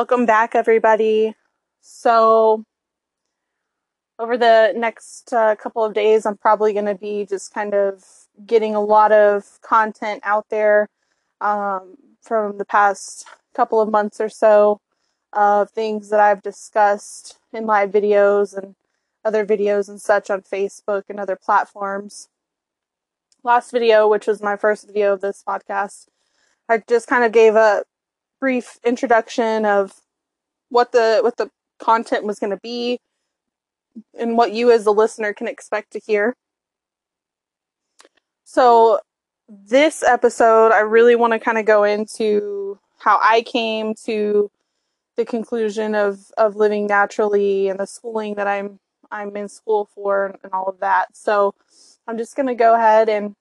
Welcome back, everybody. So, over the next uh, couple of days, I'm probably going to be just kind of getting a lot of content out there um, from the past couple of months or so of things that I've discussed in live videos and other videos and such on Facebook and other platforms. Last video, which was my first video of this podcast, I just kind of gave a brief introduction of what the what the content was going to be and what you as the listener can expect to hear. So this episode I really want to kind of go into how I came to the conclusion of of living naturally and the schooling that I'm I'm in school for and all of that. So I'm just going to go ahead and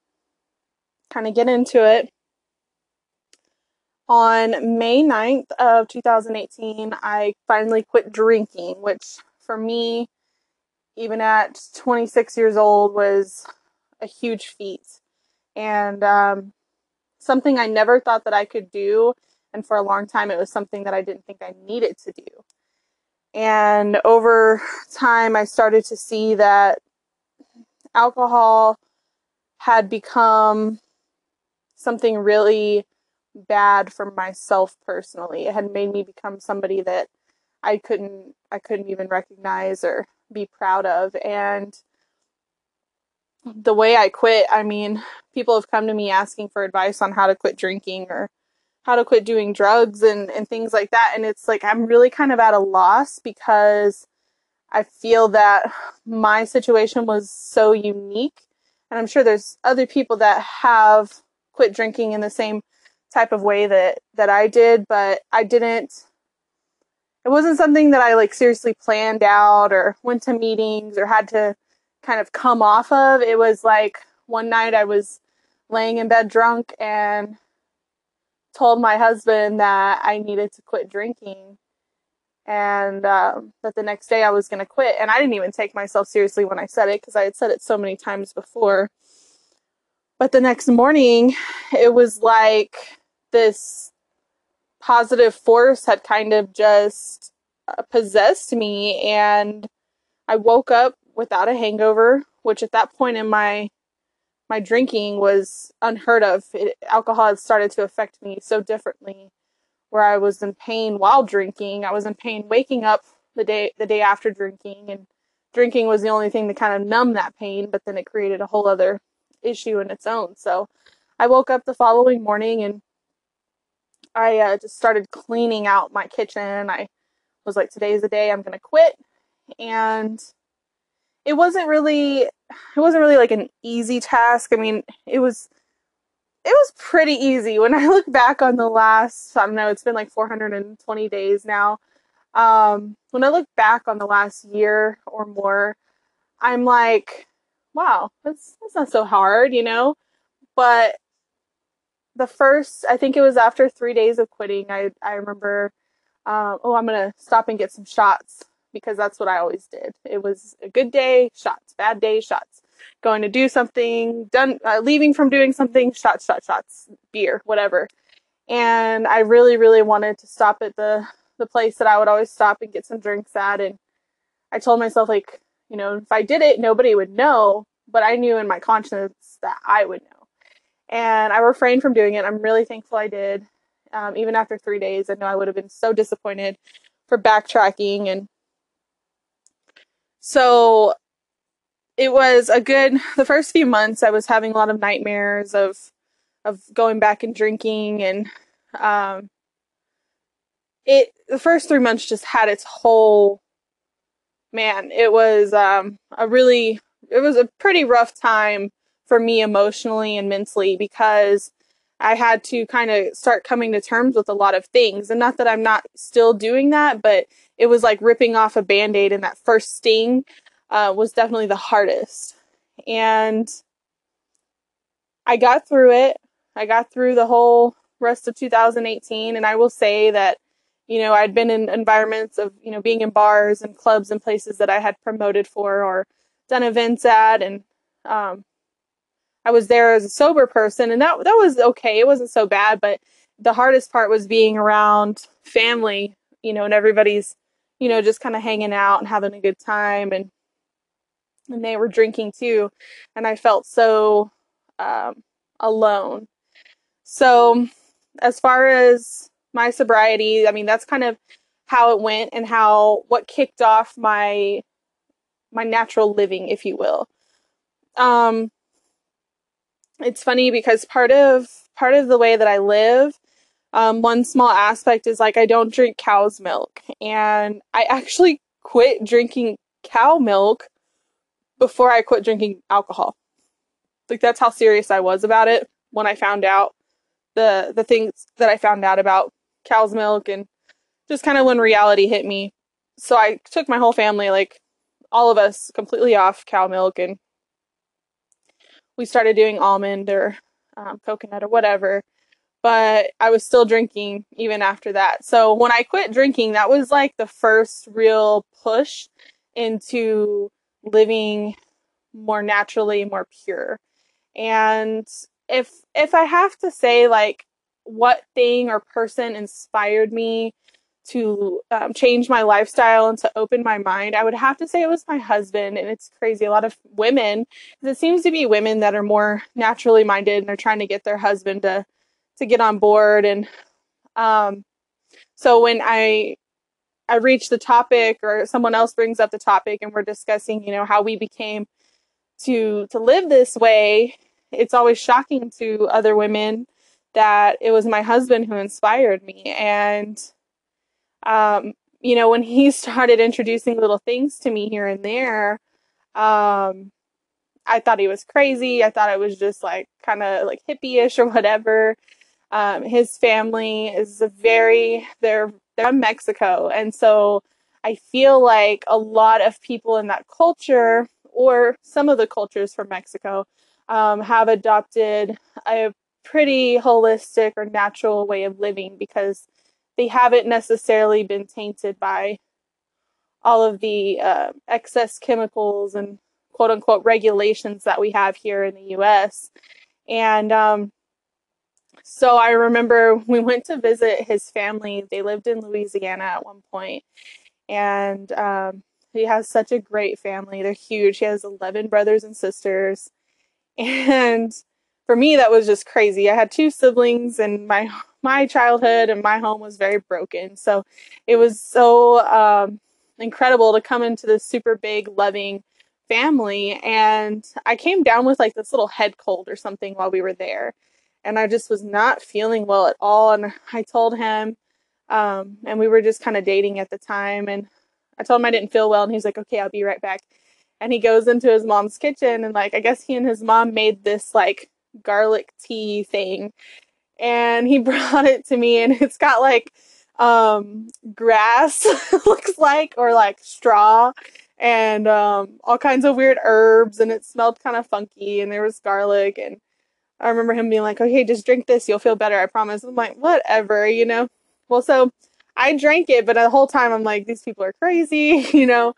kind of get into it. On May 9th of 2018, I finally quit drinking, which for me, even at 26 years old, was a huge feat. And um, something I never thought that I could do. And for a long time, it was something that I didn't think I needed to do. And over time, I started to see that alcohol had become something really bad for myself personally. It had made me become somebody that I couldn't I couldn't even recognize or be proud of and the way I quit, I mean, people have come to me asking for advice on how to quit drinking or how to quit doing drugs and, and things like that. And it's like I'm really kind of at a loss because I feel that my situation was so unique. And I'm sure there's other people that have quit drinking in the same type of way that that I did, but I didn't it wasn't something that I like seriously planned out or went to meetings or had to kind of come off of. It was like one night I was laying in bed drunk and told my husband that I needed to quit drinking and um, that the next day I was going to quit. And I didn't even take myself seriously when I said it because I had said it so many times before. But the next morning, it was like this positive force had kind of just uh, possessed me and I woke up without a hangover, which at that point in my my drinking was unheard of. It, alcohol had started to affect me so differently where I was in pain while drinking. I was in pain waking up the day the day after drinking and drinking was the only thing to kind of numb that pain, but then it created a whole other issue in its own. So I woke up the following morning and I uh, just started cleaning out my kitchen. I was like, today's the day I'm going to quit. And it wasn't really, it wasn't really like an easy task. I mean, it was, it was pretty easy. When I look back on the last, I don't know, it's been like 420 days now. Um, when I look back on the last year or more, I'm like, wow, that's, that's not so hard, you know? But the first, I think it was after three days of quitting, I, I remember, um, oh, I'm going to stop and get some shots because that's what I always did. It was a good day, shots, bad day, shots. Going to do something, done, uh, leaving from doing something, shots, shots, shots, beer, whatever. And I really, really wanted to stop at the, the place that I would always stop and get some drinks at. And I told myself, like, you know, if I did it, nobody would know, but I knew in my conscience that I would know and I refrained from doing it. I'm really thankful I did. Um, even after three days, I know I would have been so disappointed for backtracking. And so it was a good, the first few months, I was having a lot of nightmares of, of going back and drinking. And, um, it, the first three months just had its whole, man, it was, um, a really, it was a pretty rough time for me emotionally and mentally because I had to kind of start coming to terms with a lot of things. And not that I'm not still doing that, but it was like ripping off a band aid, and that first sting uh, was definitely the hardest. And I got through it. I got through the whole rest of 2018. And I will say that, you know, I'd been in environments of, you know, being in bars and clubs and places that I had promoted for or done events at. And um, I was there as a sober person and that that was okay. It wasn't so bad, but the hardest part was being around family you know, and everybody's, you know, just kind of hanging out and having a good time and and they were drinking too and I felt so um, alone. So as far as my sobriety, I mean that's kind of how it went and how what kicked off my my natural living, if you will. Um, it's funny because part of part of the way that I live, um, one small aspect is like I don't drink cow's milk, and I actually quit drinking cow milk before I quit drinking alcohol. Like that's how serious I was about it when I found out the the things that I found out about cow's milk and just kind of when reality hit me. So I took my whole family, like all of us, completely off cow milk and we started doing almond or um, coconut or whatever. But I was still drinking even after that. So when I quit drinking, that was like the first real push into living more naturally, more pure. And if if I have to say like what thing or person inspired me to um, change my lifestyle and to open my mind, I would have to say it was my husband. And it's crazy. A lot of women, it seems to be women that are more naturally minded and they're trying to get their husband to to get on board. And um, so when I I reach the topic or someone else brings up the topic and we're discussing, you know, how we became to to live this way, it's always shocking to other women that it was my husband who inspired me and um, you know, when he started introducing little things to me here and there, um, I thought he was crazy. I thought it was just like kind of like hippie-ish or whatever. Um, his family is a very they're they're from Mexico, and so I feel like a lot of people in that culture, or some of the cultures from Mexico, um, have adopted a pretty holistic or natural way of living because they haven't necessarily been tainted by all of the uh, excess chemicals and quote unquote regulations that we have here in the US. And um, so I remember we went to visit his family. They lived in Louisiana at one point, and um, he has such a great family. They're huge. He has 11 brothers and sisters. And for me, that was just crazy. I had two siblings, and my my childhood and my home was very broken. So it was so um, incredible to come into this super big, loving family. And I came down with like this little head cold or something while we were there. And I just was not feeling well at all. And I told him, um, and we were just kind of dating at the time. And I told him I didn't feel well. And he's like, okay, I'll be right back. And he goes into his mom's kitchen. And like, I guess he and his mom made this like garlic tea thing and he brought it to me and it's got like um grass looks like or like straw and um all kinds of weird herbs and it smelled kind of funky and there was garlic and I remember him being like, "Okay, just drink this, you'll feel better, I promise." I'm like, "Whatever, you know." Well, so I drank it, but the whole time I'm like, "These people are crazy," you know.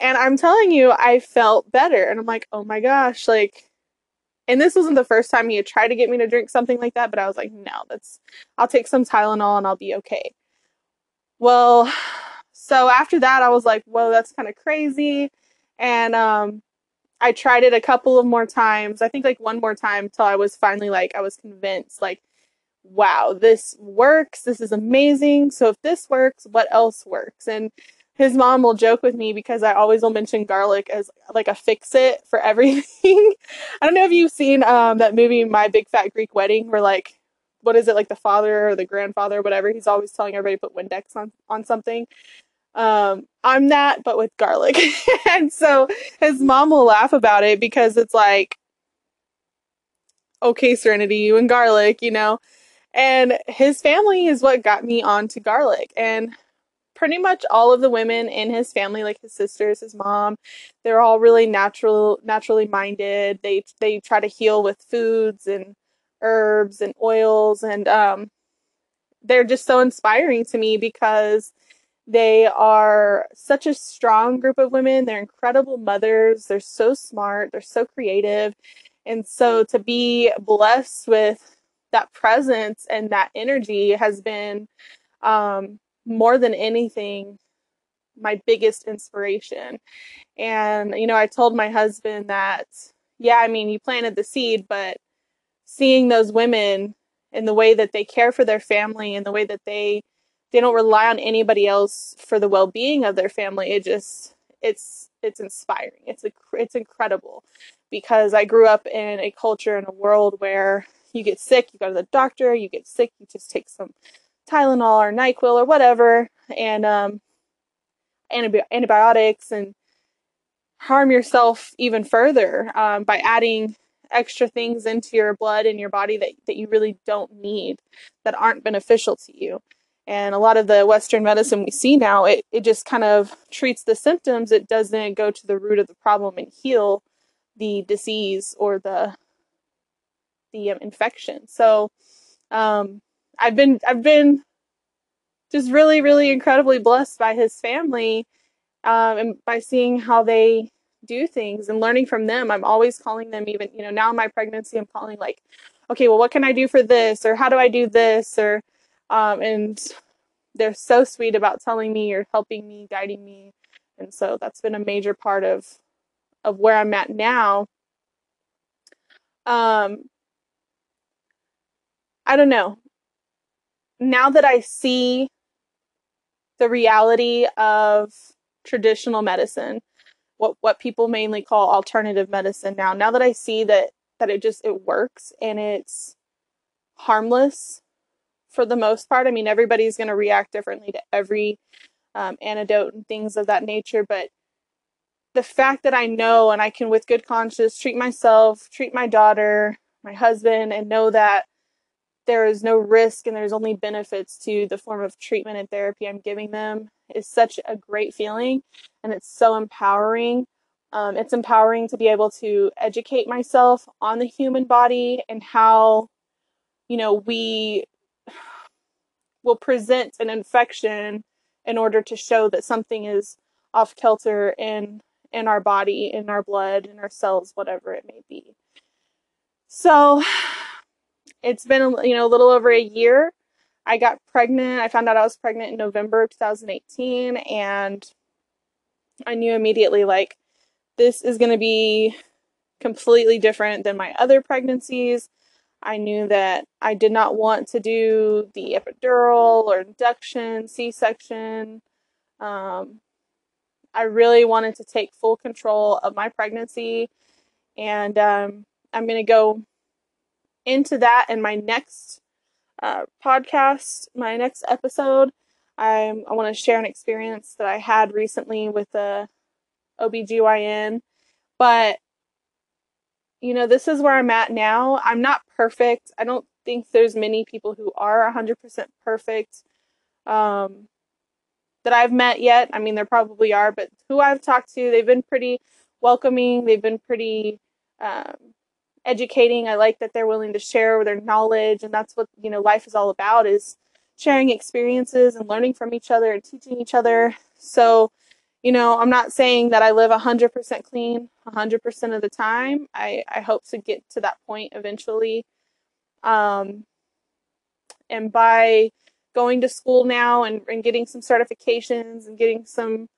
And I'm telling you, I felt better and I'm like, "Oh my gosh, like and this wasn't the first time he had tried to get me to drink something like that, but I was like, no, that's, I'll take some Tylenol and I'll be okay. Well, so after that, I was like, whoa, that's kind of crazy. And um, I tried it a couple of more times. I think like one more time till I was finally like, I was convinced, like, wow, this works. This is amazing. So if this works, what else works? And his mom will joke with me because I always will mention garlic as like a fix it for everything. I don't know if you've seen um, that movie, My Big Fat Greek Wedding, where like, what is it, like the father or the grandfather or whatever, he's always telling everybody put Windex on, on something. Um, I'm that, but with garlic. and so his mom will laugh about it because it's like, okay, Serenity, you and garlic, you know? And his family is what got me onto garlic. And pretty much all of the women in his family, like his sisters, his mom, they're all really natural, naturally minded. They they try to heal with foods and herbs and oils, and um, they're just so inspiring to me because they are such a strong group of women. They're incredible mothers. They're so smart. They're so creative, and so to be blessed with that presence and that energy has been um, more than anything my biggest inspiration. And, you know, I told my husband that, yeah, I mean, you planted the seed, but seeing those women and the way that they care for their family and the way that they they don't rely on anybody else for the well-being of their family it just it's it's inspiring it's a, it's incredible because i grew up in a culture and a world where you get sick you go to the doctor you get sick you just take some tylenol or nyquil or whatever and um antibi- antibiotics and harm yourself even further um, by adding extra things into your blood and your body that, that you really don't need that aren't beneficial to you. And a lot of the western medicine we see now it, it just kind of treats the symptoms. It doesn't go to the root of the problem and heal the disease or the the um, infection. So um, i've been i've been just really really incredibly blessed by his family um, and by seeing how they do things and learning from them. I'm always calling them even you know now in my pregnancy i'm calling like okay well what can i do for this? Or how do i do this? Or um, and they're so sweet about telling me or helping me guiding me. And so that's been a major part of of where i'm at now. Um i don't know now that i see the reality of traditional medicine what what people mainly call alternative medicine now now that i see that that it just it works and it's harmless for the most part i mean everybody's going to react differently to every um, antidote and things of that nature but the fact that i know and i can with good conscience treat myself treat my daughter my husband and know that there is no risk and there's only benefits to the form of treatment and therapy I'm giving them is such a great feeling and it's so empowering. Um, it's empowering to be able to educate myself on the human body and how, you know, we will present an infection in order to show that something is off kilter in in our body, in our blood, in our cells, whatever it may be. So it's been you know a little over a year. I got pregnant. I found out I was pregnant in November of 2018 and I knew immediately like this is going to be completely different than my other pregnancies. I knew that I did not want to do the epidural or induction, C section. Um, I really wanted to take full control of my pregnancy, and um, I'm going to go into that in my next uh, podcast, my next episode. I'm, I want to share an experience that I had recently with a OBGYN. But, you know, this is where I'm at now. I'm not perfect. I don't think there's many people who are 100% perfect um, that I've met yet. I mean, there probably are, but who I've talked to, they've been pretty welcoming. They've been pretty um, educating. I like that they're willing to share their knowledge, and that's what you know life is all about: is sharing experiences and learning from each other and teaching each other. So, you know, I'm not saying that I live 100% clean 100% of the time. I I hope to get to that point eventually. Um, and by going to school now and, and getting some certifications and getting some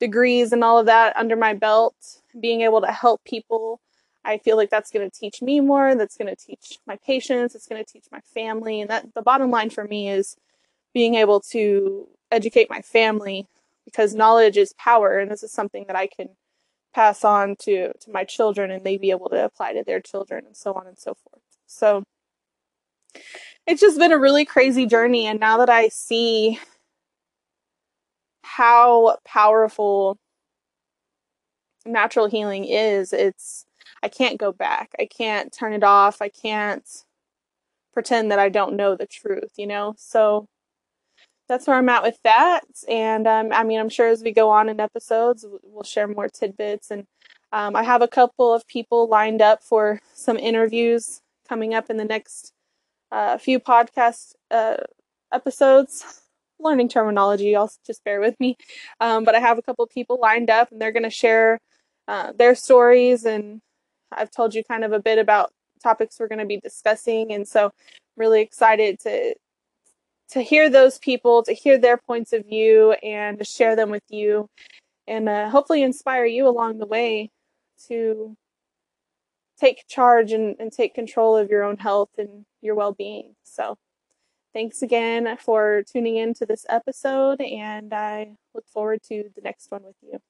degrees and all of that under my belt, being able to help people I feel like that's going to teach me more. That's going to teach my patients. It's going to teach my family. And that the bottom line for me is being able to educate my family because knowledge is power. And this is something that I can pass on to, to my children and they be able to apply to their children and so on and so forth. So it's just been a really crazy journey. And now that I see how powerful natural healing is, it's I can't go back. I can't turn it off. I can't pretend that I don't know the truth, you know? So that's where I'm at with that. And um, I mean, I'm sure as we go on in episodes, we'll share more tidbits. And um, I have a couple of people lined up for some interviews coming up in the next uh, few podcast uh, episodes. Learning terminology, y'all just bear with me. Um, but I have a couple of people lined up, and they're going to share uh, their stories and I've told you kind of a bit about topics we're going to be discussing, and so really excited to to hear those people, to hear their points of view, and to share them with you, and uh, hopefully inspire you along the way to take charge and, and take control of your own health and your well being. So, thanks again for tuning in to this episode, and I look forward to the next one with you.